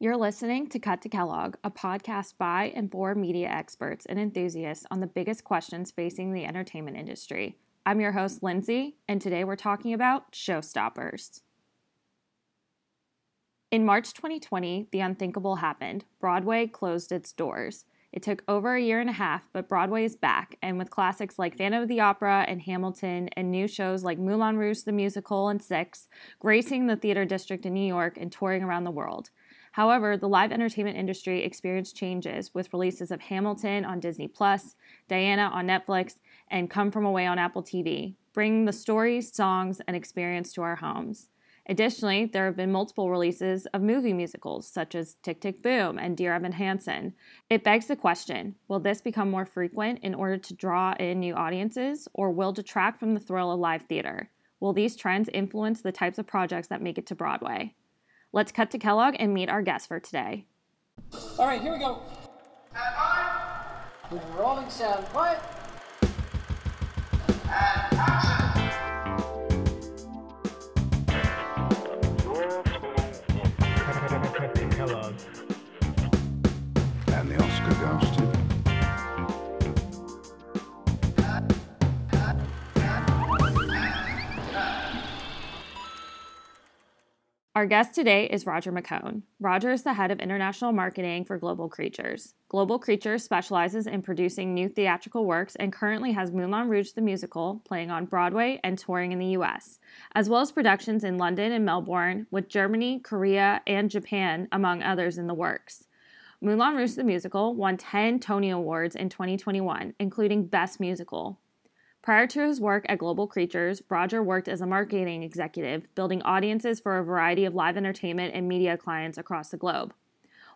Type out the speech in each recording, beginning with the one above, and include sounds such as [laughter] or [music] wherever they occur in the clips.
You're listening to Cut to Kellogg, a podcast by and for media experts and enthusiasts on the biggest questions facing the entertainment industry. I'm your host, Lindsay, and today we're talking about showstoppers. In March 2020, the unthinkable happened. Broadway closed its doors. It took over a year and a half, but Broadway is back, and with classics like Phantom of the Opera and Hamilton, and new shows like Moulin Rouge the Musical and Six, gracing the theater district in New York and touring around the world. However, the live entertainment industry experienced changes with releases of Hamilton on Disney Plus, Diana on Netflix, and Come From Away on Apple TV, bringing the stories, songs, and experience to our homes. Additionally, there have been multiple releases of movie musicals such as Tick Tick Boom and Dear Evan Hansen. It begs the question will this become more frequent in order to draw in new audiences, or will detract from the thrill of live theater? Will these trends influence the types of projects that make it to Broadway? Let's cut to Kellogg and meet our guest for today. All right, here we go. With rolling sound, quiet. Kellogg. And the Oscar goes Our guest today is Roger Micone. Roger is the head of international marketing for Global Creatures. Global Creatures specializes in producing new theatrical works and currently has Moulin Rouge the musical playing on Broadway and touring in the US, as well as productions in London and Melbourne, with Germany, Korea, and Japan, among others, in the works. Moulin Rouge the musical won 10 Tony Awards in 2021, including Best Musical. Prior to his work at Global Creatures, Roger worked as a marketing executive, building audiences for a variety of live entertainment and media clients across the globe.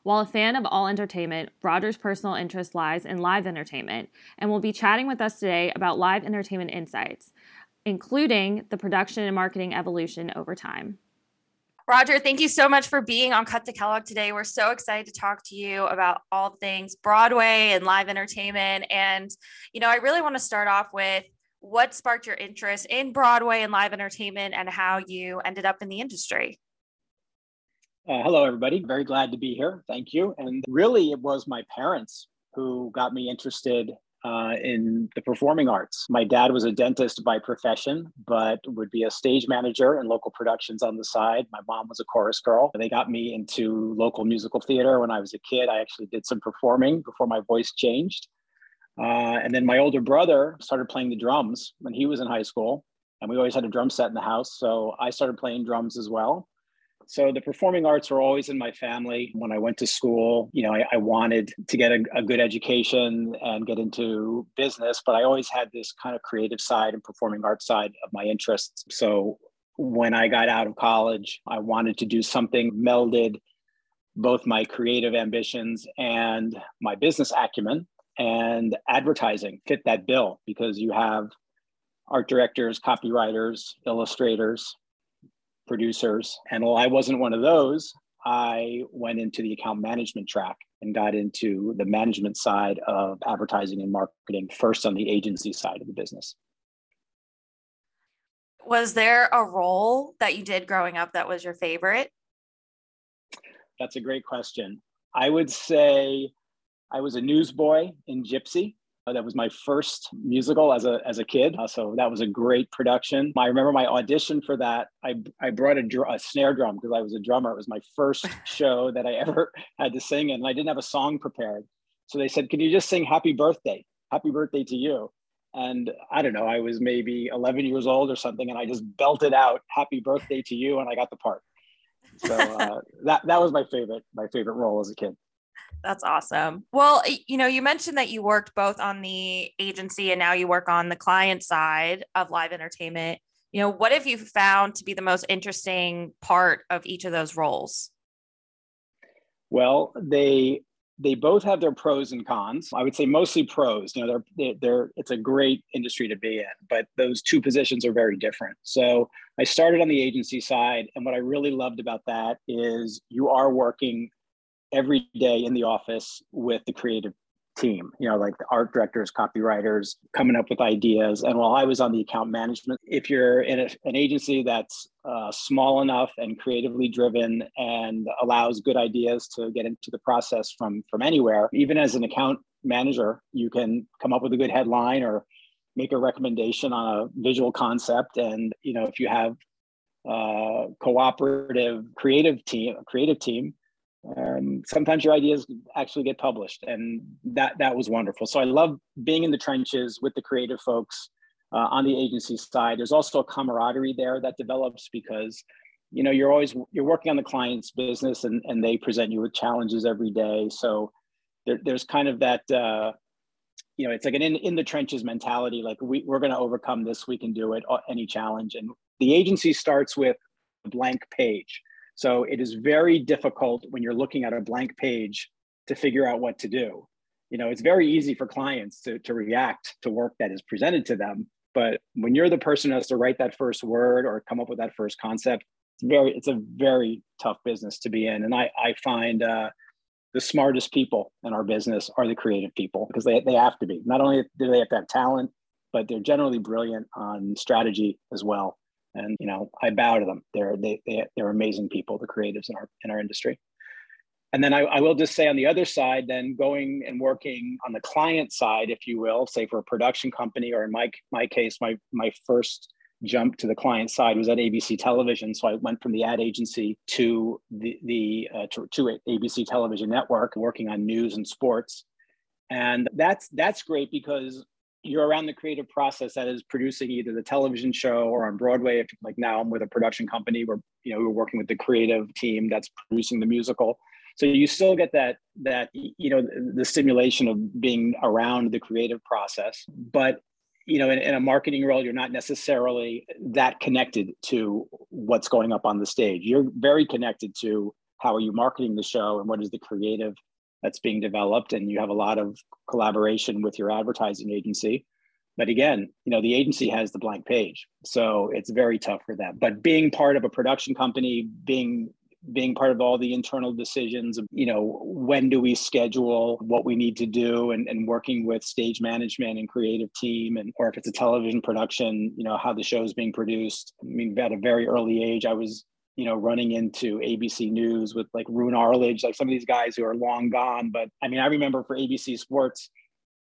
While a fan of all entertainment, Roger's personal interest lies in live entertainment, and will be chatting with us today about live entertainment insights, including the production and marketing evolution over time. Roger, thank you so much for being on Cut to Kellogg today. We're so excited to talk to you about all things Broadway and live entertainment. And, you know, I really want to start off with what sparked your interest in Broadway and live entertainment and how you ended up in the industry. Uh, hello, everybody. Very glad to be here. Thank you. And really, it was my parents who got me interested uh, in the performing arts. My dad was a dentist by profession, but would be a stage manager in local productions on the side. My mom was a chorus girl. They got me into local musical theater when I was a kid. I actually did some performing before my voice changed. Uh, and then my older brother started playing the drums when he was in high school. And we always had a drum set in the house. So I started playing drums as well. So the performing arts were always in my family. When I went to school, you know, I, I wanted to get a, a, good education and get into business, but I always had this kind of creative side and performing arts side of my interests. So when I got out of college, I wanted to do something melded both my creative ambitions and my business acumen and advertising fit that bill because you have art directors, copywriters, illustrators, producers. And while I wasn't one of those, I went into the account management track and got into the management side of advertising and marketing, first on the agency side of the business. Was there a role that you did growing up that was your favorite? That's a great question. I would say I was a newsboy in Gypsy. Uh, that was my first musical as a as a kid, uh, so that was a great production. I remember my audition for that. I I brought a, dr- a snare drum because I was a drummer. It was my first [laughs] show that I ever [laughs] had to sing in, and I didn't have a song prepared. So they said, "Can you just sing Happy Birthday? Happy Birthday to you." And I don't know, I was maybe 11 years old or something, and I just belted out "Happy Birthday to you," and I got the part. So [laughs] uh, that that was my favorite my favorite role as a kid. That's awesome. Well, you know, you mentioned that you worked both on the agency and now you work on the client side of live entertainment. You know, what have you found to be the most interesting part of each of those roles? Well, they they both have their pros and cons. I would say mostly pros. You know, they're, they're, it's a great industry to be in, but those two positions are very different. So I started on the agency side, and what I really loved about that is you are working every day in the office with the creative team, you know, like the art directors, copywriters, coming up with ideas. And while I was on the account management, if you're in a, an agency that's uh, small enough and creatively driven and allows good ideas to get into the process from from anywhere, even as an account manager, you can come up with a good headline or make a recommendation on a visual concept. And you know, if you have uh, cooperative creative team, creative team, um, sometimes your ideas actually get published, and that that was wonderful. So I love being in the trenches with the creative folks uh, on the agency side. There's also a camaraderie there that develops because you know you're always you're working on the client's business, and and they present you with challenges every day. So there, there's kind of that. Uh, you know, it's like an in, in the trenches mentality. Like we, we're going to overcome this. We can do it. Any challenge. And the agency starts with a blank page so it is very difficult when you're looking at a blank page to figure out what to do. You know, it's very easy for clients to, to react to work that is presented to them. But when you're the person who has to write that first word or come up with that first concept, it's very, it's a very tough business to be in. And I, I find uh, the smartest people in our business are the creative people because they, they have to be. Not only do they have to have talent, but they're generally brilliant on strategy as well and you know i bow to them. They're they, they they're amazing people the creatives in our in our industry. And then I, I, will just say on the other side then going and working on the client side if you will say for a production company or in my my case my my first jump to the client side was at abc television. So i went from the ad agency to the the uh, to, to abc television network working on news and sports. And that's that's great because you're around the creative process that is producing either the television show or on Broadway. If like now I'm with a production company where you know we're working with the creative team that's producing the musical. So you still get that that you know the stimulation of being around the creative process, but you know in, in a marketing role you're not necessarily that connected to what's going up on the stage. You're very connected to how are you marketing the show and what is the creative that's being developed and you have a lot of collaboration with your advertising agency. But again you know the agency has the blank page so it's very tough for them. But being part of a production company being being part of all the internal decisions you know when do we schedule what we need to do and, and working with stage management and creative team and or if it's a television production you know how the show is being produced. I mean at a very early age i was you know, running into ABC News with like Roone Arledge, like some of these guys who are long gone. But I mean, I remember for ABC Sports,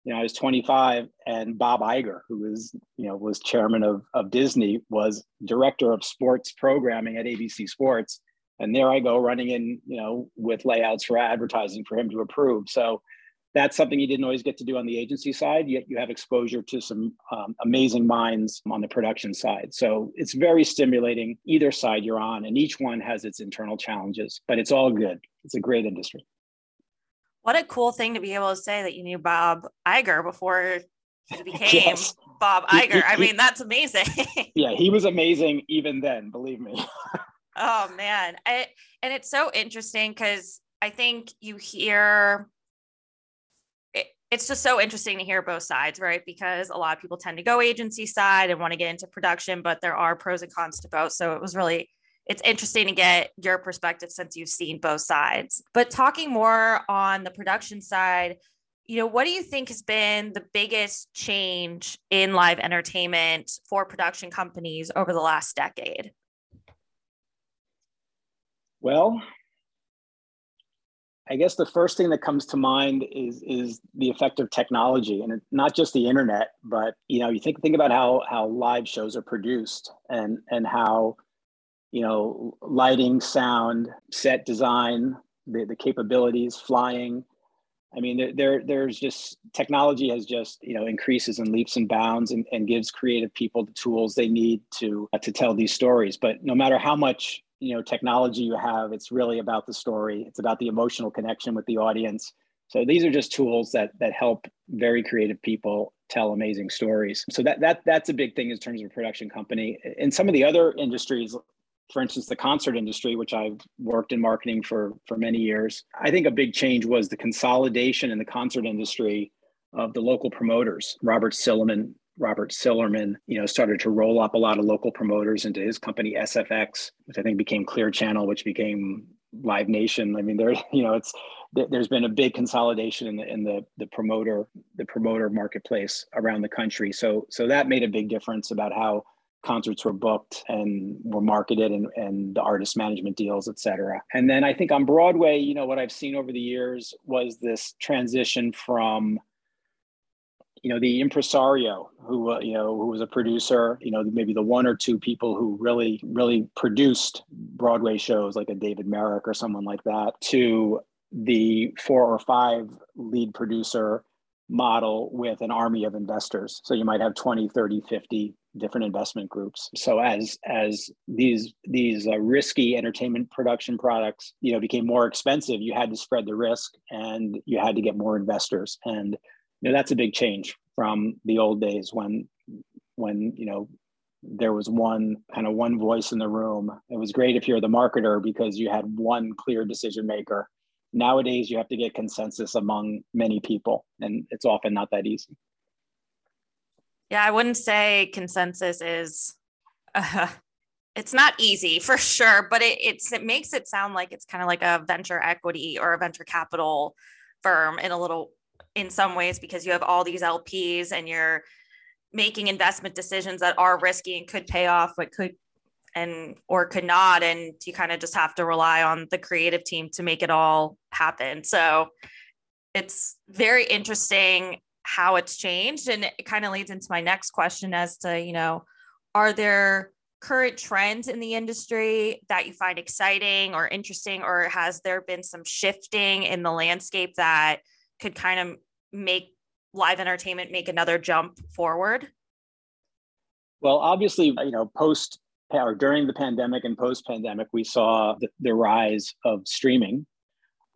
you know, I was 25 and Bob Iger, who was, you know, was chairman of, of Disney, was director of sports programming at ABC Sports. And there I go running in, you know, with layouts for advertising for him to approve. So that's something you didn't always get to do on the agency side yet you have exposure to some um, amazing minds on the production side. So it's very stimulating either side you're on and each one has its internal challenges but it's all good. It's a great industry. What a cool thing to be able to say that you knew bob Iger before he [laughs] became yes. bob Iger. He, he, i mean that's amazing. [laughs] Yeah he was amazing even then believe me. [laughs] Oh man. I, and it's so interesting because i think you hear it's just so interesting to hear both sides, right? Because a lot of people tend to go agency side and want to get into production, but there are pros and cons to both. So it was really it's interesting to get your perspective since you've seen both sides. But talking more on the production side, you know, what do you think has been the biggest change in live entertainment for production companies over the last decade? Well, I guess the first thing that comes to mind is is the effect of technology, and not just the internet, but you know, you think think about how how live shows are produced, and and how you know lighting, sound, set design, the the capabilities, flying. I mean, there, there there's just technology has just you know increases in leaps and bounds, and, and gives creative people the tools they need to uh, to tell these stories. But no matter how much you know technology you have it's really about the story. It's about the emotional connection with the audience. So these are just tools that that help very creative people tell amazing stories. So that that that's a big thing in terms of a production company. In some of the other industries for instance the concert industry which i've worked in marketing for for many years i think a big change was the consolidation in the concert industry of the local promoters robert sillerman Robert Sillerman, you know, started to roll up a lot of local promoters into his company SFX, which I think became Clear Channel, which became Live Nation. I mean, there, [laughs] you know, it's there's been a big consolidation in the in the the promoter the promoter marketplace around the country. So so that made a big difference about how concerts were booked and were marketed and, and the artist management deals, et cetera. And then I think on Broadway, you know, what I've seen over the years was this transition from you know the impresario who uh, you know who was a producer you know maybe the one or two people who really really produced broadway shows like a david merrick or someone like that to the four or five lead producer model with an army of investors. So you might have 20 30 50 different investment groups. So as as these these uh, risky entertainment production products you know became more expensive you had to spread the risk and you had to get more investors. And know that's a big change from the old days when when you know there was one kind of one voice in the room. It was great if you're the marketer because you had one clear decision maker. Nowadays you have to get consensus among many people and it's often not that easy. Yeah i wouldn't say consensus is uh, [laughs] it's not easy for sure but it, it's it makes it sound like it's kind of like a venture equity or a venture capital firm in a little in some ways because you have all these LPs and you're making investment decisions that are risky and could pay off but could and or could not. And you kind of just have to rely on the creative team to make it all happen. So it's very interesting how it's changed. And it kind of leads into my next question as to you know are there current trends in the industry that you find exciting or interesting or has there been some shifting in the landscape that could kind of make live entertainment make another jump forward? Well, obviously, you know, post or during the pandemic and post pandemic, we saw the, the, rise of streaming.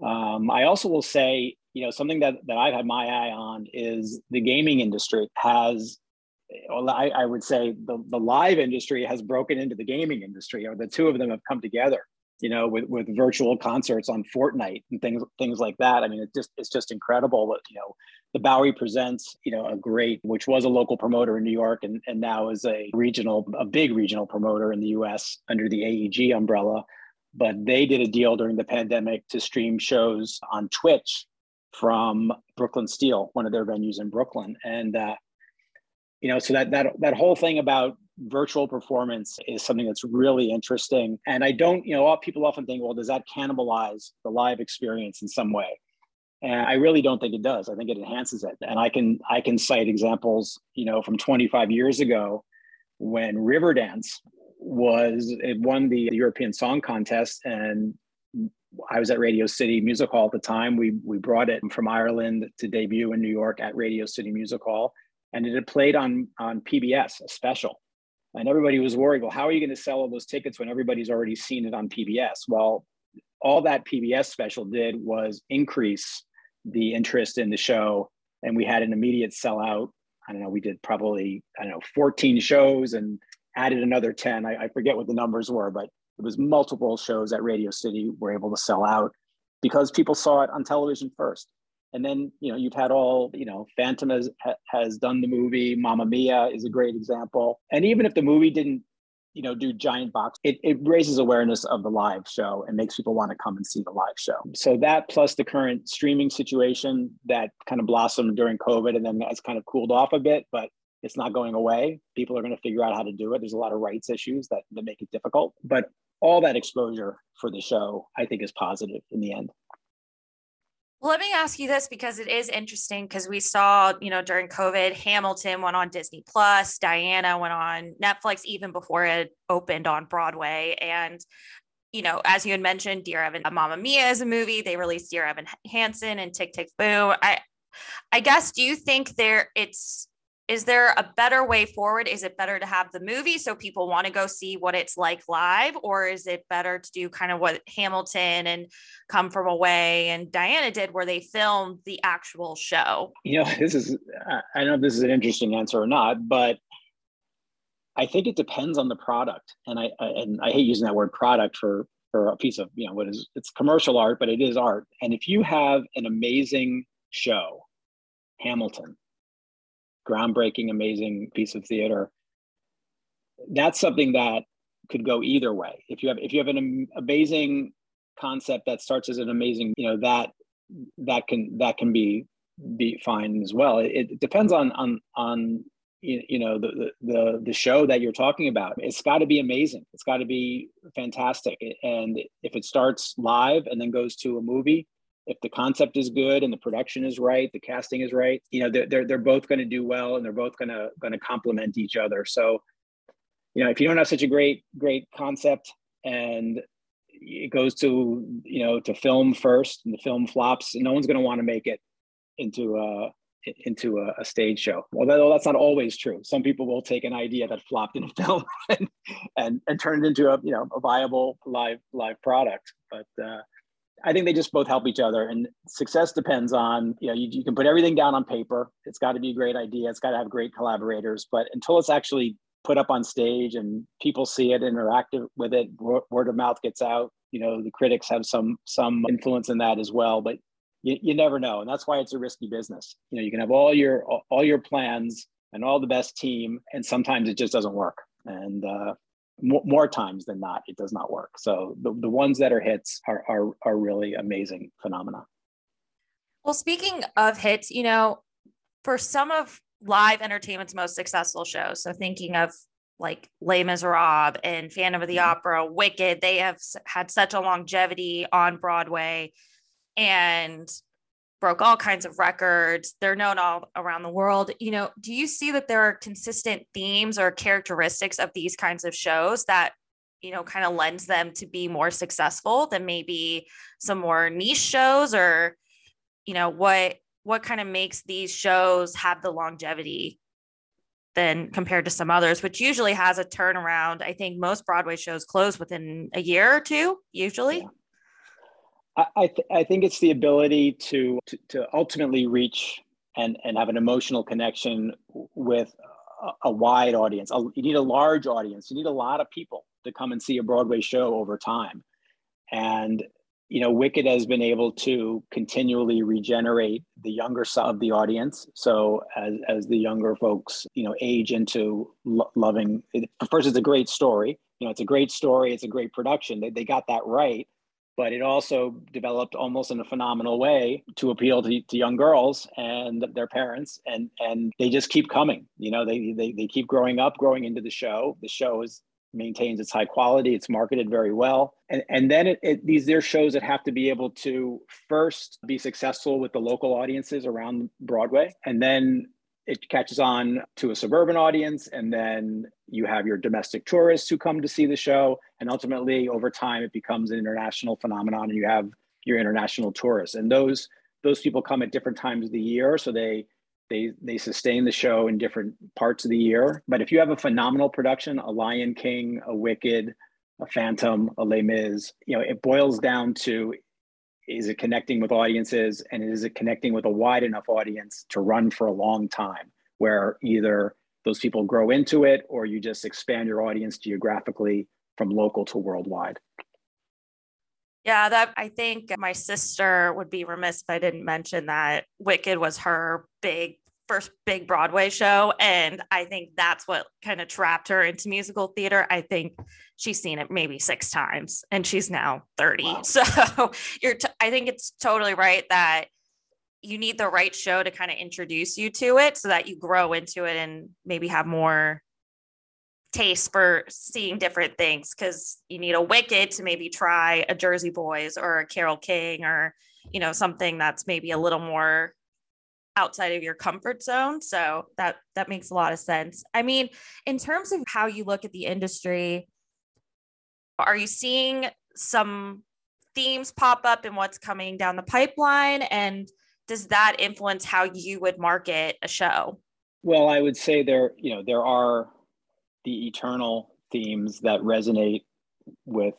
Um, I also will say, you know, something that, that I've had my eye on is the gaming industry has, well, I, I would say the, the live industry has broken into the gaming industry, or the two of them have come together you know, with, with virtual concerts on Fortnite and things things like that. I mean, it just it's just incredible. But you know, the Bowery presents, you know, a great, which was a local promoter in New York and, and now is a regional, a big regional promoter in the US under the AEG umbrella. But they did a deal during the pandemic to stream shows on Twitch from Brooklyn Steel, one of their venues in Brooklyn. And uh, you know, so that that that whole thing about virtual performance is something that's really interesting. And I don't, you know, people often think, well, does that cannibalize the live experience in some way? And I really don't think it does. I think it enhances it. And I can I can cite examples, you know, from 25 years ago when Riverdance was it won the European Song Contest and I was at Radio City Music Hall at the time. We we brought it from Ireland to debut in New York at Radio City Music Hall, and it had played on on PBS, a special and everybody was worried well how are you going to sell all those tickets when everybody's already seen it on pbs well all that pbs special did was increase the interest in the show and we had an immediate sellout. I don't know we did probably i don't know 14 shows and added another 10 I, I forget what the numbers were but it was multiple shows at radio city were able to sell out because people saw it on television first and then you know you've had all you know phantom has has done the movie. Mamma Mia is a great example. And even if the movie didn't you know do giant box it, it raises awareness of the live show and makes people want to come and see the live show. So that plus the current streaming situation that kind of blossomed during covid and then has kind of cooled off a bit but it's not going away. People are going to figure out how to do it. There's a lot of rights issues that, that make it difficult. But all that exposure for the show i think is positive in the end well, let me ask you this because it is interesting because we saw, you know, during COVID, Hamilton went on Disney Plus, Diana went on Netflix even before it opened on Broadway. And, you know, as you had mentioned, Dear Evan Mamma Mia is a movie. They released Dear Evan Hansen and Tick Tick Boom. I I guess do you think there it's is there a better way forward? Is it better to have the movie so people want to go see what it's like live, or is it better to do kind of what Hamilton and Come From Away and Diana did, where they filmed the actual show? You know, [laughs] this is, I don't know if this is an interesting answer or not, but I think it depends on the product. And I, and I hate using that word product for, for a piece of, you know, what is, it's commercial art, but it is art. And if you have an amazing show, Hamilton, groundbreaking, amazing piece of theater. That's something that could go either way. If you have if you have an amazing concept that starts as an amazing, you know, that that can that can be be fine as well. It, it depends on on on you, know the, the the show that you're talking about. It's got to be amazing. It's got to be fantastic. And if it starts live and then goes to a movie, if the concept is good and the production is right, the casting is right, you know they're they're, they're both going to do well and they're both going to going to complement each other. So you know if you don't have such a great great concept and it goes to you know to film first and the film flops no one's going to want to make it into a into a, a, stage show. Although that's not always true. Some people will take an idea that flopped in a [laughs] film and, and and turn it into a you know a viable live live product. But uh, I think they just both help each other, and success depends on you know you, you can put everything down on paper. It's got to be a great idea. It's got to have great collaborators, but until it's actually put up on stage and people see it, interact with it, word of mouth gets out. You know, the critics have some some influence in that as well, but you, you never know, and that's why it's a risky business. You know, you can have all your all your plans and all the best team, and sometimes it just doesn't work. And uh, more times than not, it does not work. So the, the ones that are hits are, are are really amazing phenomena. Well, speaking of hits, you know, for some of live entertainment's most successful shows. So thinking of like Les Miserables and Phantom of the mm-hmm. Opera, Wicked, they have had such a longevity on Broadway and broke all kinds of records. They're known all around the world. You know, do you see that there are consistent themes or characteristics of these kinds of shows that you know kind of lends them to be more successful than maybe some more niche shows or you know what what kind of makes these shows have the longevity than compared to some others, which usually has a turnaround. I think most Broadway shows close within a year or two, usually. Yeah. I, th- I think it's the ability to, to, to ultimately reach and, and have an emotional connection with a, a wide audience. You need a large audience. You need a lot of people to come and see a Broadway show over time. And you know, Wicked has been able to continually regenerate the younger side of the audience. So as, as the younger folks, you know, age into lo- loving, it, first, it's a great story. You know, it's a great story. It's a great production. They, they got that right. But it also developed almost in a phenomenal way to appeal to, to young girls and their parents. And, and they just keep coming. You know, they, they, they keep growing up, growing into the show. The show is maintains its high quality. It's marketed very well. And, and then it, it, these are shows that have to be able to first be successful with the local audiences around Broadway. And then it catches on to a suburban audience. And then you have your domestic tourists who come to see the show. And ultimately, over time, it becomes an international phenomenon. And you have your international tourists. And those those people come at different times of the year. So they they they sustain the show in different parts of the year. But if you have a phenomenal production, a Lion King, a Wicked, a Phantom, a Les Mis, you know, it boils down to is it connecting with audiences and is it connecting with a wide enough audience to run for a long time where either those people grow into it or you just expand your audience geographically from local to worldwide. Yeah, that I think my sister would be remiss if I didn't mention that Wicked was her big first big Broadway show. And I think that's what kind of trapped her into musical theater. I think she's seen it maybe six times and she's now 30. Wow. [laughs] So you're, t- I think it's totally right that you need the right show to kind of introduce you to it so that you grow into it and maybe have more taste for seeing different things because you need a wicked to maybe try a jersey boys or a carole king or you know something that's maybe a little more outside of your comfort zone so that that makes a lot of sense. I mean in terms of how you look at the industry are you seeing some themes pop up in what's coming down the pipeline? And does that influence how you would market a show? Well i would say there you know there are the eternal themes that resonate with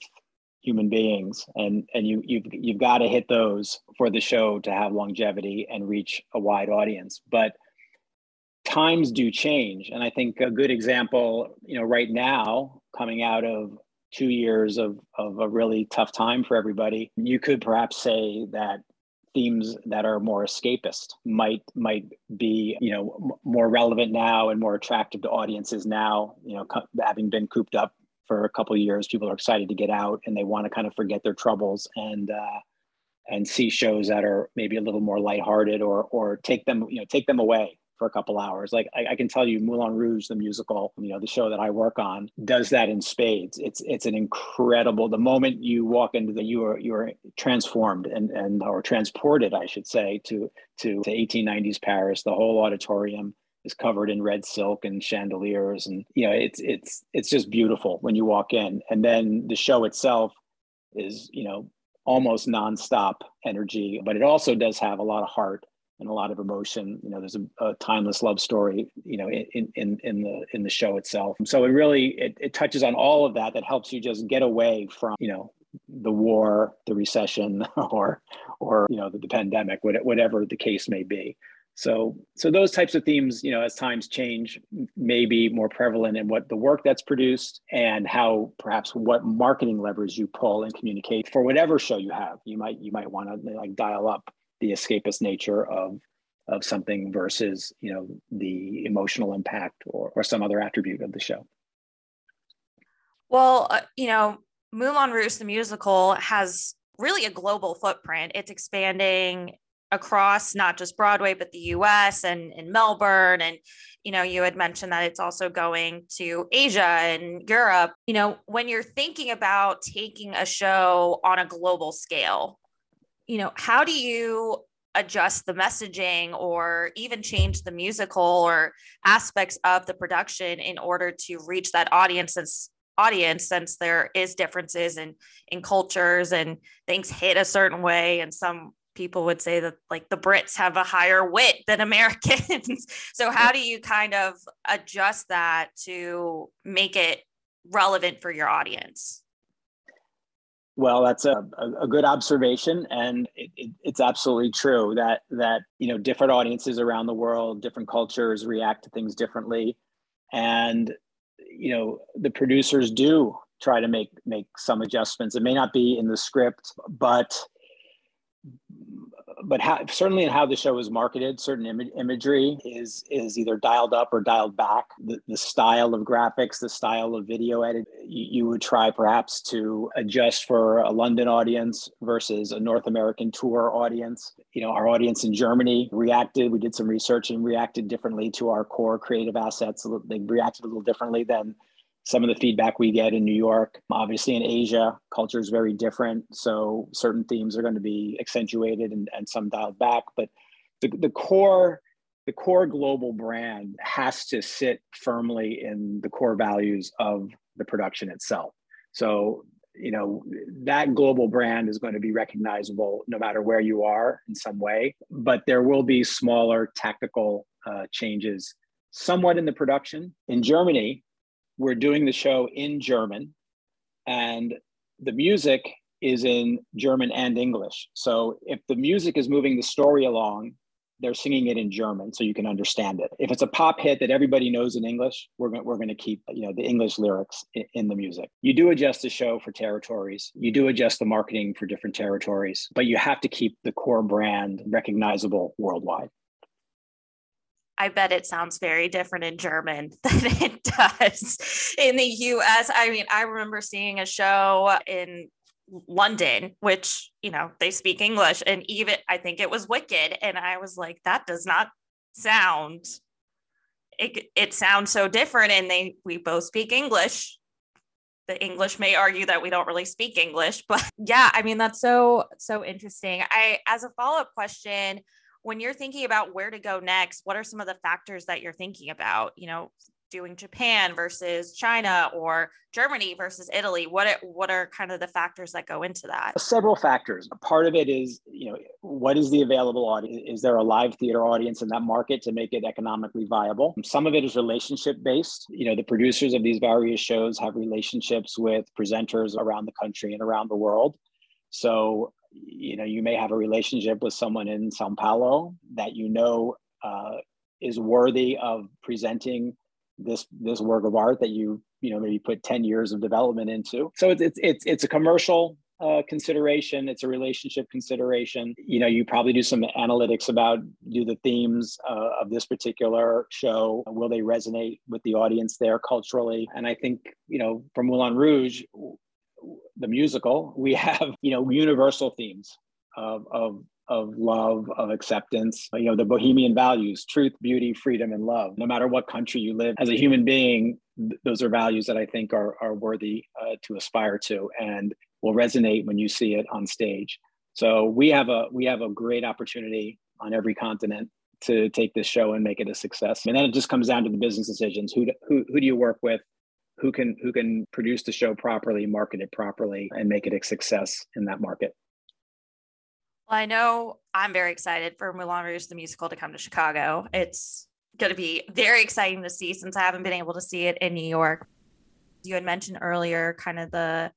human beings and and you you've you've got to hit those for the show to have longevity and reach a wide audience. But times do change and i think a good example you know right now coming out of two years of of a really tough time for everybody you could perhaps say that themes that are more escapist might might be you know more relevant now and more attractive to audiences now you know having been cooped up for a couple years people are excited to get out and they want to kind of forget their troubles and uh, and see shows that are maybe a little more lighthearted or or take them you know take them away for a couple hours. Like I, I, can tell you, Moulin Rouge, the musical, you know, the show that I work on, does that in spades. It's it's an incredible. The moment you walk into the, you are you are transformed and and or transported, I should say, to to to 1890s Paris. The whole auditorium is covered in red silk and chandeliers, and you know, it's it's it's just beautiful when you walk in. And then the show itself is, you know, almost nonstop energy, but it also does have a lot of heart and a lot of emotion. You know, there's a, a timeless love story, you know, in, in, in the, in the show itself. So it really, it, it touches on all of that, that helps you just get away from, you know, the war, the recession, [laughs] or, or, you know, the, the pandemic, whatever the case may be. So, so those types of themes, you know, as times change, may be more prevalent in what the work that's produced and how perhaps what marketing levers you pull and communicate for whatever show you have. You might you might want to like dial up the escapist nature of of something versus you know the emotional impact or, or some other attribute of the show well uh, you know moulin rouge the musical has really a global footprint it's expanding across not just broadway but the us and in melbourne. And you know you had mentioned that it's also going to asia and europe. You know when you're thinking about taking a show on a global scale you know, how do you adjust the messaging or even change the musical or aspects of the production in order to reach that audience since audience since there is differences in in cultures and things hit a certain way and some people would say that like the brits have a higher wit than [laughs] americans. So how do you kind of adjust that to make it relevant for your audience? Well, that's a, a, good observation, and it, it, it's absolutely true that that you know different audiences around the world, different cultures react to things differently, and you know the producers do try to make make some adjustments. It may not be in the script, but but how, certainly in how the show is marketed, certain Im- imagery is is either dialed up or dialed back. The, the style of graphics, the style of video edit, you, you, would try perhaps to adjust for a London audience versus a North American tour audience. You know, our audience in Germany reacted. We did some research and reacted differently to our core creative assets. They reacted a little differently than some of the feedback we get in New York. Obviously, in Asia, culture is very different. So certain themes are going to be accentuated and, and some dialed back. But the, the core the core global brand has to sit firmly in the core values of the production itself. So, you know, that global brand is going to be recognizable no matter where you are in some way, but there will be smaller tactical uh, changes somewhat in the production. In Germany, we're doing the show in German, and the music is in German and English. So if the music is moving the story along, they're singing it in German so you can understand it. If it's a pop hit that everybody knows in English, we're going we're going to keep you know the English lyrics in, in, the music. You do adjust the show for territories. You do adjust the marketing for different territories, but you have to keep the core brand recognizable worldwide. I bet it sounds very different in German [laughs] than it does in the US. I mean, I remember seeing a show in London, which, you know, they speak English, and even I think it was Wicked. And I was like, that does not sound it, it sounds so different and they we both speak english the english may argue that we don't really speak english but yeah i mean that's so so interesting i as a follow-up question when you're thinking about where to go next, what are some of the factors that you're thinking about? You know, doing Japan versus China or Germany versus Italy? What are, what are kind of the factors that go into that? Several factors. Part of it is, you know, what is the available audience? Is there a live theater audience in that market to make it economically viable? Some of it is relationship based. You know, the producers of these various shows have relationships with presenters around the country and around the world. So you know you may have a relationship with someone in sao paulo that you know uh, is worthy of presenting this this work of art that you you know maybe put 10 years of development into. So it's it's it's, it's a commercial uh, consideration. It's a relationship consideration. You know you probably do some analytics about do the themes uh, of this particular show. Will they resonate with the audience there culturally? And i think you know from moulin rouge the musical, we [laughs] have, you know, universal themes. of, of of love, of acceptance, you know, the bohemian values, truth, beauty, freedom, and love. No matter what country you live, as a human being, th- those are values that I think are, are worthy uh, to aspire to and will resonate when you see it on stage. So we have a we have a great opportunity on every continent to take this show and make it a success. And then it just comes down to the business decisions. Who who who do you work with? Who can who can produce the show properly, market it properly, and make it a success in that market? Well, I know I'm very excited for Moulin Rouge the musical to come to Chicago. It's going to be very exciting to see since I haven't been able to see it in New York. You had mentioned earlier kind of the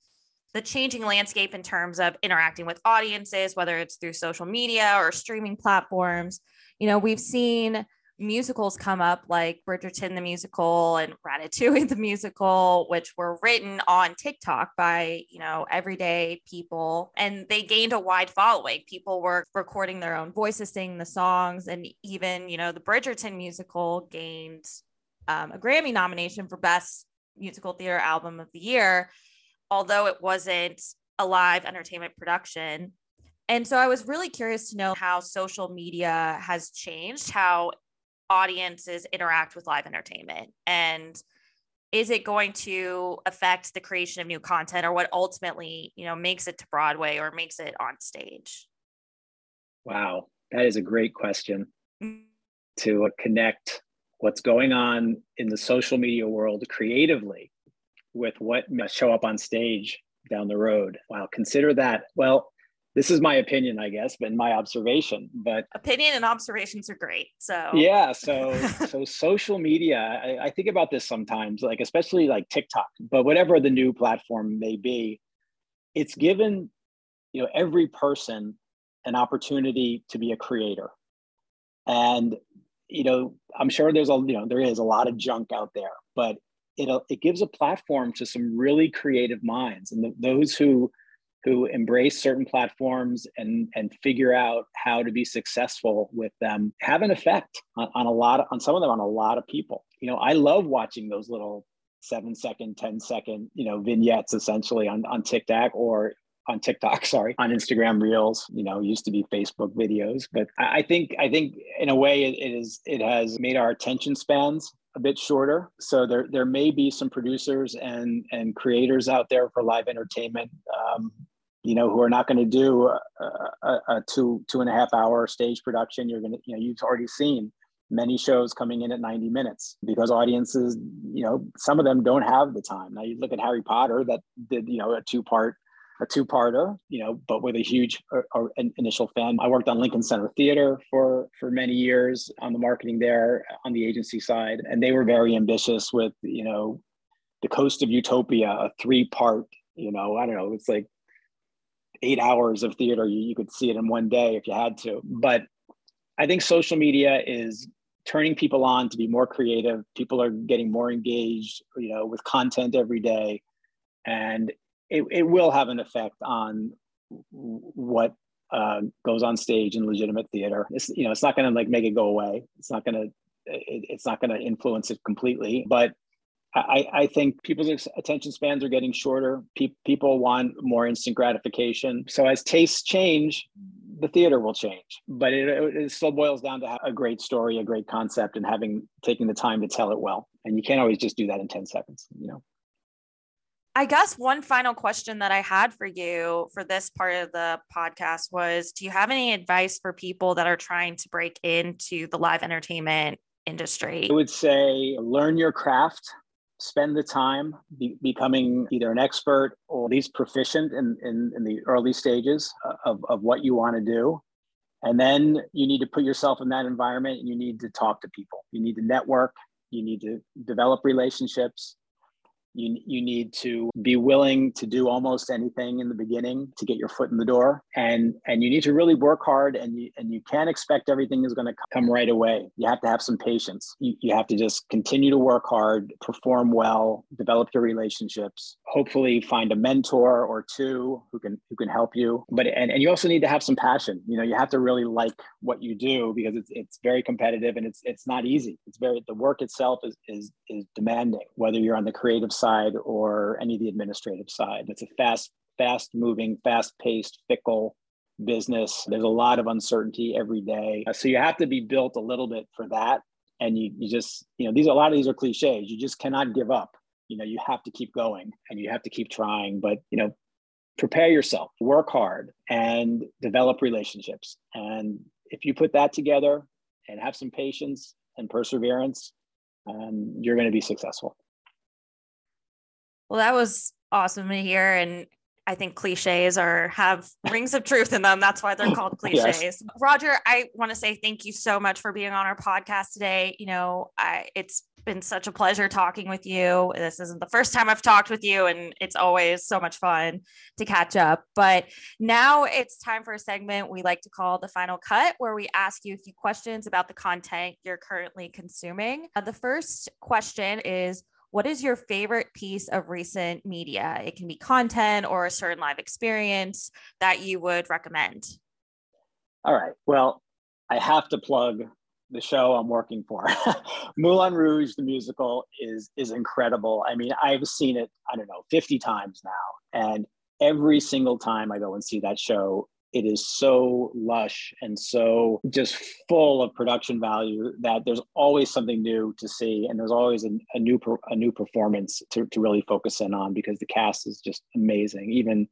the changing landscape in terms of interacting with audiences, whether it's through social media or streaming platforms. You know, we've seen musicals come up like Bridgerton the musical and Ratatouille the musical, which were written on TikTok by, you know, everyday people. And they gained a wide following. People were recording their own voices, singing the songs. And even, you know, the Bridgerton musical gained um, a Grammy nomination for Best Musical Theater Album of the Year, although it wasn't a live entertainment production. And so I was really curious to know how social media has changed, how audiences interact with live entertainment? And is it going to affect the creation of new content or what ultimately you know makes it to broadway or makes it on stage? Wow that is a great question. Mm-hmm. to connect what's going on in the social media world creatively with what must show up on stage down the road. Wow consider that. Well this is my opinion, I guess, but my observation. But opinion and observations are great. So yeah, so [laughs] so social media, I, I, think about this sometimes, like especially like TikTok, but whatever the new platform may be, it's given you know every person an opportunity to be a creator, and you know I'm sure there's a you know there is a lot of junk out there, but it it gives a platform to some really creative minds, and the, those who who embrace certain platforms and and figure out how to be successful with them have an effect on, on a lot of, on some of them on a lot of people you know i love watching those little seven second ten second you know vignettes essentially on on tiktok or on TikTok, [laughs] sorry, on Instagram Reels, you know, used to be Facebook videos. But I think I think in a way it, it is it has made our attention spans a bit shorter. So there there may be some producers and and creators out there for live entertainment um, you know, who are not going to do a, a, a, two two and a half hour stage production. You're going to, you know, you've already seen many shows coming in at 90 minutes because audiences, you know, some of them don't have the time. Now you look at Harry Potter that did, you know, a two part a two-parter, you know, but with a huge or, initial fan. I worked on Lincoln Center Theater for for many years on the marketing there on the agency side, and they were very ambitious with, you know, the Coast of Utopia, a three-part, you know, I don't know, it's like eight hours of theater. You, you could see it in one day if you had to. But I think social media is turning people on to be more creative. People are getting more engaged, you know, with content every day. And it, it will have an effect on what uh, goes on stage in legitimate theater. It's, you know, it's not going to like make it go away. It's not going to, it's not going to influence it completely, but I, I think people's attention spans are getting shorter. Pe- people want more instant gratification. So as tastes change, the theater will change. But it, it still boils down to a great story, a great concept, and having taking the time to tell it well. And you can't always just do that in ten seconds. You know. I guess one final question that I had for you for this part of the podcast was Do you have any advice for people that are trying to break into the live entertainment industry? I would say learn your craft, spend the time be, becoming either an expert or at least proficient in, in, in the early stages uh, of, of what you want to do. And then you need to put yourself in that environment and you need to talk to people. You need to network. You need to develop relationships you, you need to be willing to do almost anything in the beginning to get your foot in the door. And and you need to really work hard and you and you can't expect everything is going to come right away. You have to have some patience. You, you have to just continue to work hard perform well develop your relationships hopefully find a mentor or two who can who can help you. But and, and you also need to have some passion. You know you have to really like what you do because it's it's very competitive and it's it's not easy. It's very the work itself is is is demanding whether you're on the creative side or any of the administrative side. It's a fast, fast moving, fast paced, fickle business. There's a lot of uncertainty every day. So you have to be built a little bit for that. And you, you just, you know, these a lot of these are cliches. You just cannot give up. You know, you have to keep going and you have to keep trying. But, you know, prepare yourself, work hard, and develop relationships. And if you put that together and have some patience and perseverance, um, you're going to be successful. Well, that was awesome to hear. And I think cliches are have [laughs] rings of truth in them. That's why they're called cliches. Yes. Roger, I want to say thank you so much for being on our podcast today. You know, I it's been such a pleasure talking with you. This isn't the first time I've talked with you, and it's always so much fun to catch up. But now it's time for a segment we like to call the final cut, where we ask you a few questions about the content you're currently consuming. Uh, the first question is what is your favorite piece of recent media? It can be content or a certain live experience that you would recommend. All right. Well, I have to plug the show I'm working for. [laughs] Moulin Rouge, the musical, is is incredible. I mean, I've seen it, I don't know, 50 times now. And every single time I go and see that show, it is so lush and so just full of production value that there's always something new to see and there's always a, a new a new performance to, to really focus in on because the cast is just amazing. Even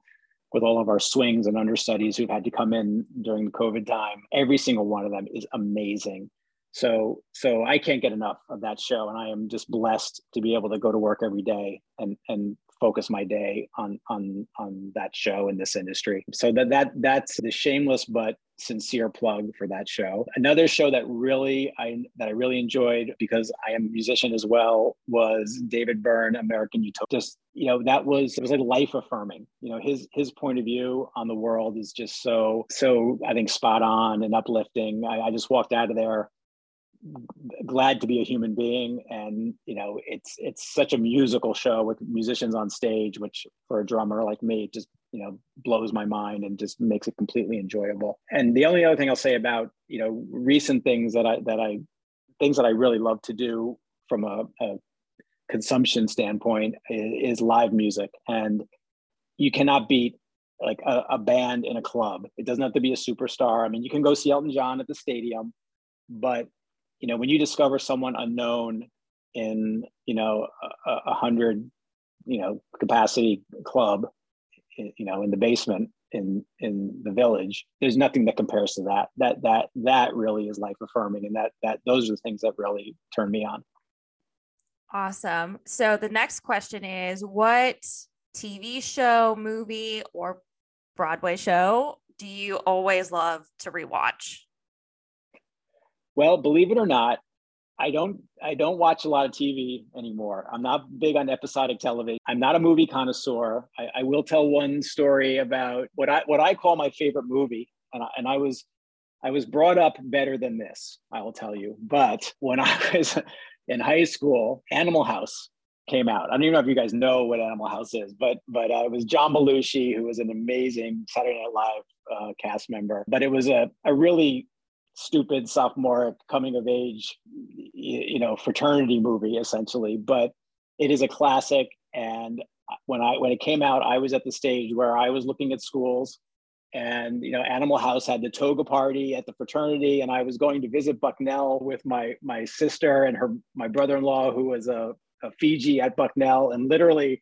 with all of our swings and understudies who've had to come in during the covid time every single one of them is amazing. So so i can't get enough of that show and i am just blessed to be able to go to work every day and and focus my day on on on that show in this industry. So that that that's the shameless but sincere plug for that show. Another show that really I that I really enjoyed because I am a musician as well was David Byrne American Utopia. Just you know that was it was like life affirming. You know his his point of view on the world is just so so I think spot on and uplifting. I, I just walked out of there glad to be a human being. And you know it's it's such a musical show with musicians on stage which for a drummer like me just you know blows my mind and just makes it completely enjoyable. And the only other thing i'll say about you know recent things that i that i things that i really love to do from a, a consumption standpoint is, live music. And you cannot beat like a, a band in a club. It doesn't have to be a superstar. I mean you can go see elton john at the stadium but you know when you discover someone unknown in you know a, a hundred you know capacity club eh, you know in the basement in in the village there's nothing that compares to that. That that that really is life affirming and that that those are the things that really turn me on. Awesome. So the next question is what tv show movie or broadway show do you always love to rewatch well, believe it or not, I don't I don't watch a lot of TV anymore. I'm not big on episodic television. I'm not a movie connoisseur. I, I will tell one story about what I what I call my favorite movie, and I, and I was I was brought up better than this. I will tell you. But when I [laughs] was in high school, Animal House came out. I don't even know if you guys know what Animal House is, but but uh, it was John Belushi, who was an amazing Saturday Night Live uh, cast member. But it was a a really stupid sophomore coming of age, you know, fraternity movie essentially. But it is a classic. And when I when it came out, I was at the stage where I was looking at schools, and you know, Animal House had the toga party at the fraternity, and I was going to visit Bucknell with my my sister and her my brother in law who was a, a Fiji at Bucknell, and literally,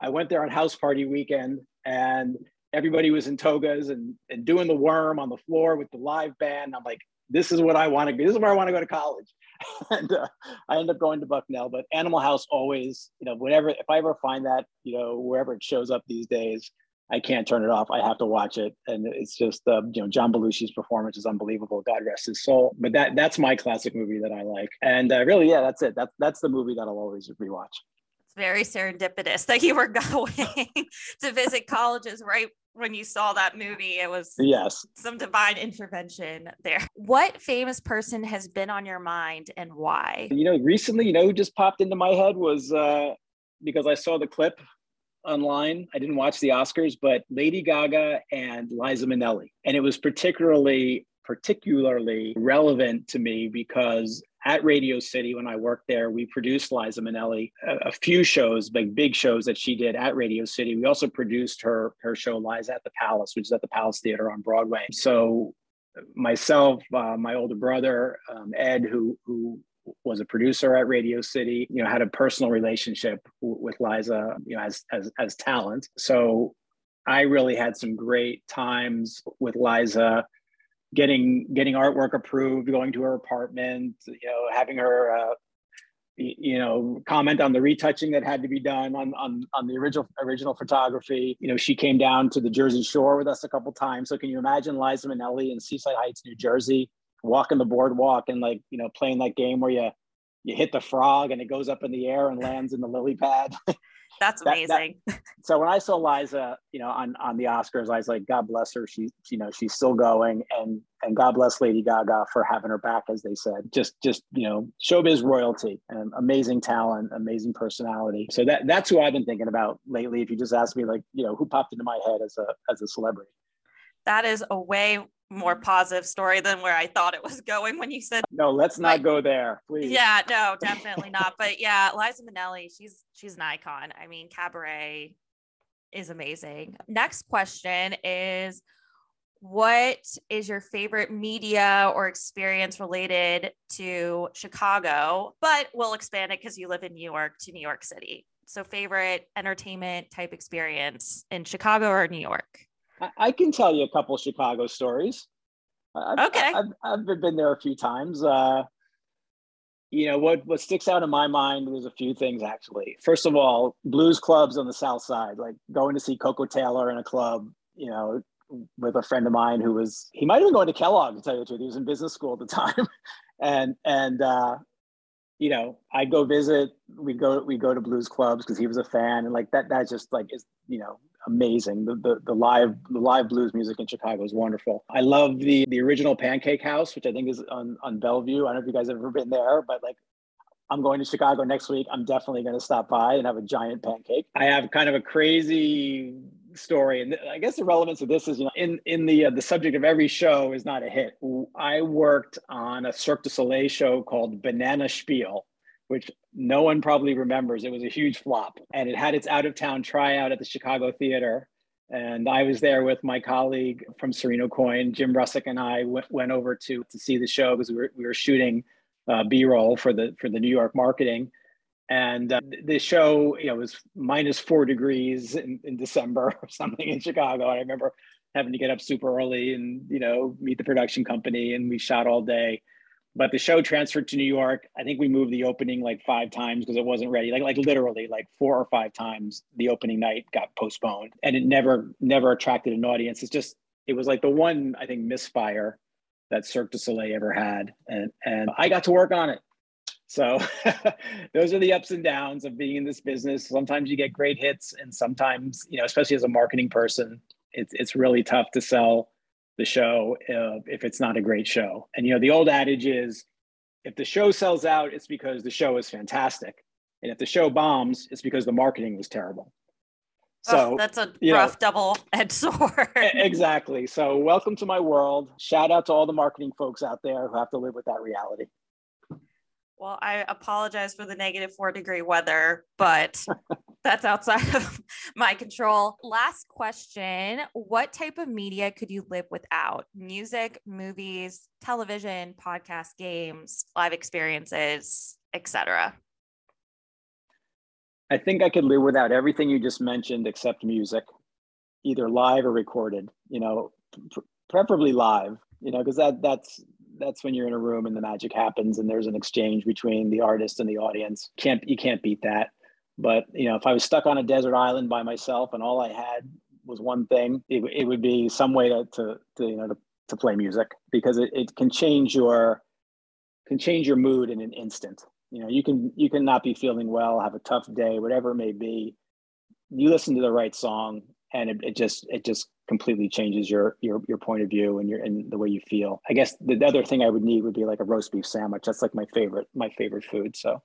I went there on house party weekend and everybody was in togas and, and doing the worm on the floor with the live band. I'm like, this is what I want to do. This is where I want to go to college. [laughs] and uh, I end up going to Bucknell, but Animal House always, you know, whenever, if I ever find that, you know, wherever it shows up these days, I can't turn it off. I have to watch it. And it's just, uh, you know, John Belushi's performance is unbelievable. God rest his soul. But that that's my classic movie that I like. And uh, really, yeah, that's it. That's, that's the movie that I'll always rewatch It's very serendipitous that you were [laughs] going to visit colleges right when you saw that movie. It was yes, some divine intervention there. What famous person has been on your mind and why? You know, recently, you know, who just popped into my head was uh, because I saw the clip online. I didn't watch the Oscars, but Lady Gaga and Liza Minnelli, and it was particularly particularly relevant to me because at Radio City when I worked there, we produced Liza Minnelli a, a, few shows, big big shows that she did at Radio City. We also produced her her show Liza at the Palace, which is at the Palace Theater on Broadway. So myself, uh, my older brother um, Ed, who who was a producer at Radio City, you know, had a personal relationship w- with Liza, you know, as as as talent. So I really had some great times with Liza getting getting artwork approved, going to her apartment, you know, having her uh, you know comment on the retouching that had to be done on on on the original original photography. You know, she came down to the Jersey Shore with us a couple times. So can you imagine Liza Minnelli in Seaside Heights, New Jersey, walking the boardwalk and like you know playing that game where you you hit the frog and it goes up in the air and lands in the lily pad. [laughs] That's amazing. That, that, [laughs] so when I saw Liza, you know, on on the Oscars, I was like, God bless her. She, you know, she's still going, and and God bless Lady Gaga for having her back, as they said. Just just you know, showbiz royalty, and amazing talent, amazing personality. So that that's who I've been thinking about lately. If you just ask me, like, you know, who popped into my head as a as a celebrity. That is a way more positive story than where I thought it was [laughs] going when you said no. Let's not like, go there, please. Yeah, no, [laughs] definitely not. But yeah, Liza Minnelli, she's she's an icon. I mean, Cabaret is amazing. Next question is what is your favorite media or experience related to Chicago? But we'll expand it because you live in New York to New York City. So, favorite entertainment type experience in Chicago or New York? I, can tell you a couple Chicago stories. I've, okay. I've, I've, been there a few times. Uh, you know what what sticks out in my mind was a few things actually. First of all, blues clubs on the South Side, like going to see Koko Taylor in a club. You know, with a friend of mine who was he might have been going to Kellogg to tell you the truth. He was in business school at the [laughs] time, and and uh, you know I'd go visit. We'd go we go to blues clubs because he was a fan, and like that that just like is you know amazing. The, the, the live the live blues music in Chicago is wonderful. I love the the original Pancake House, which I think is on on Bellevue. I don't know if you guys have ever been there, but like I'm going to Chicago next week. I'm definitely going to stop by and have a giant pancake. I have kind of a crazy story, and I guess the relevance of this is, you know, in in the uh, the subject of every show is not a hit. I worked on a Cirque du Soleil show called Banana Shpeel, which no one probably remembers. It was a huge flop and it had its out of town tryout at the Chicago Theater. And I was there with my colleague from Serino Coyne, Jim Russick, and I went, went over to, to see the show because we were, we were shooting uh, B-roll for the for the New York marketing. And uh, the show, you know, was minus four degrees in, in December [laughs] or something in Chicago. And I remember having to get up super early and you know meet the production company, and we shot all day but the show transferred to New York. I think we moved the opening like five times because it wasn't ready. Like like literally like four or five times the opening night got postponed and it never never attracted an audience. It's just it was like the one I think misfire that Cirque du Soleil ever had. And and I got to work on it. So [laughs] those are the ups and downs of being in this business. Sometimes you get great hits and sometimes, you know, especially as a marketing person, it's it's really tough to sell the show uh, if it's not a great show. And you know, the old adage is if the show sells out, it's because the show is fantastic. And if the show bombs, it's because the marketing was terrible. So oh, that's a rough double-edged sword. exactly. So welcome to my world. Shout out to all the marketing folks out there who have to live with that reality. Well, I apologize for the negative four degree weather, but [laughs] that's outside of [laughs] my control. Last question What type of media could you live without? Music, movies, television, podcast, games, live experiences, etc. I think I could live without everything you just mentioned except music, either live or recorded, you know, preferably live, you know, because that that's that's when you're in a room and the magic happens and there's an exchange between the artist and the audience. Can't you can't beat that. But you know, if I was stuck on a desert island by myself and all I had was one thing, it, it would be some way to, to, to you know to, to play music because it, it can change your can change your mood in an instant. You know, you can you can not be feeling well, have a tough day, whatever it may be. You listen to the right song and it, it just it just completely changes your your your point of view and your and the way you feel. I guess the, the other thing I would need would be like a roast beef sandwich. That's like my favorite my favorite food. So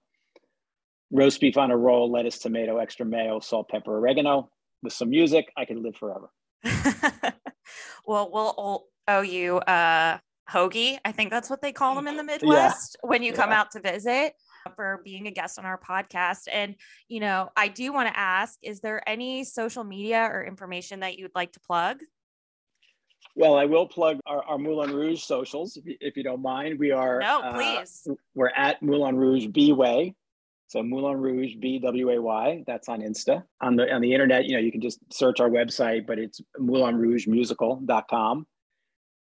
roast beef on a roll, lettuce, tomato, extra mayo, salt, pepper, oregano, with some music, I could live forever. [laughs] well, we'll owe you uh, hoagie. I think that's what they call them in the Midwest yeah. when you come out to visit for being a guest on our podcast. And, you know, I do want to ask is there any social media or information that you'd like to plug? Well, I will plug our, our Moulin Rouge socials if you, if you don't mind. We are no, uh, please. Uh, we're at Moulin Rouge B Way. So Moulin Rouge B W A Y. That's on Insta. On the on the internet, you know, you can just search our website, but it's MoulinRougeMusical.com.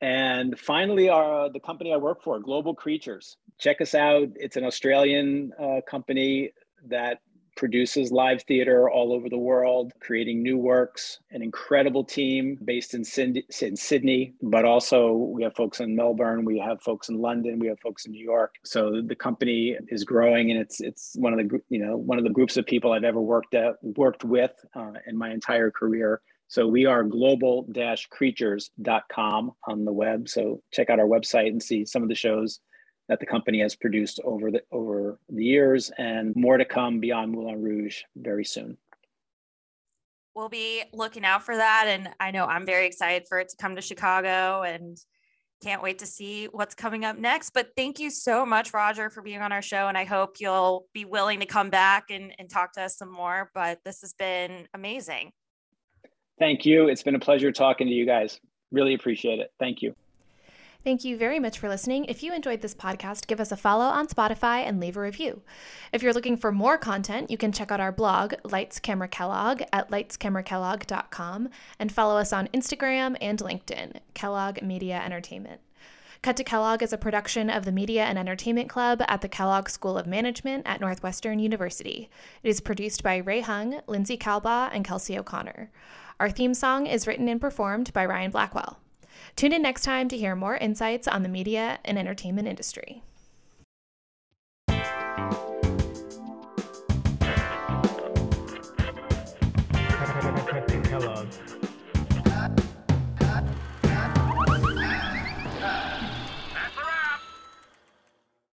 And finally, our the company I work for, Global Creatures. Check us out. It's an Australian uh, company that produces live theater all over the world, creating new works, an incredible team based in Sydney, but also we have folks in Melbourne, we have folks in London, we have folks in New York. So the company is growing and it's it's one of the you know one of the groups of people I've ever worked at worked with uh, in my entire career. So we are global-creatures.com on the web. So check out our website and see some of the shows that the company has produced over the over the years, and more to come beyond Moulin Rouge very soon. We'll be looking out for that, and I know I'm very excited for it to come to Chicago, and can't wait to see what's coming up next. But thank you so much, Roger, for being on our show, and I hope you'll be willing to come back and, and talk to us some more. But this has been amazing. Thank you. It's been a pleasure talking to you guys. Really appreciate it. Thank you. Thank you very much for listening. If you enjoyed this podcast, give us a follow on Spotify and leave a review. If you're looking for more content, you can check out our blog, Lights Camera Kellogg, at lightscamerakellogg.com and follow us on Instagram and LinkedIn, Kellogg Media Entertainment. Cut to Kellogg is a production of the Media and Entertainment Club at the Kellogg School of Management at Northwestern University. It is produced by Rae Hung, Lindsay Kahlbaugh, and Kelsey O'Connor. Our theme song is written and performed by Ryan Blackwell. Tune in next time to hear more insights on the media and entertainment industry.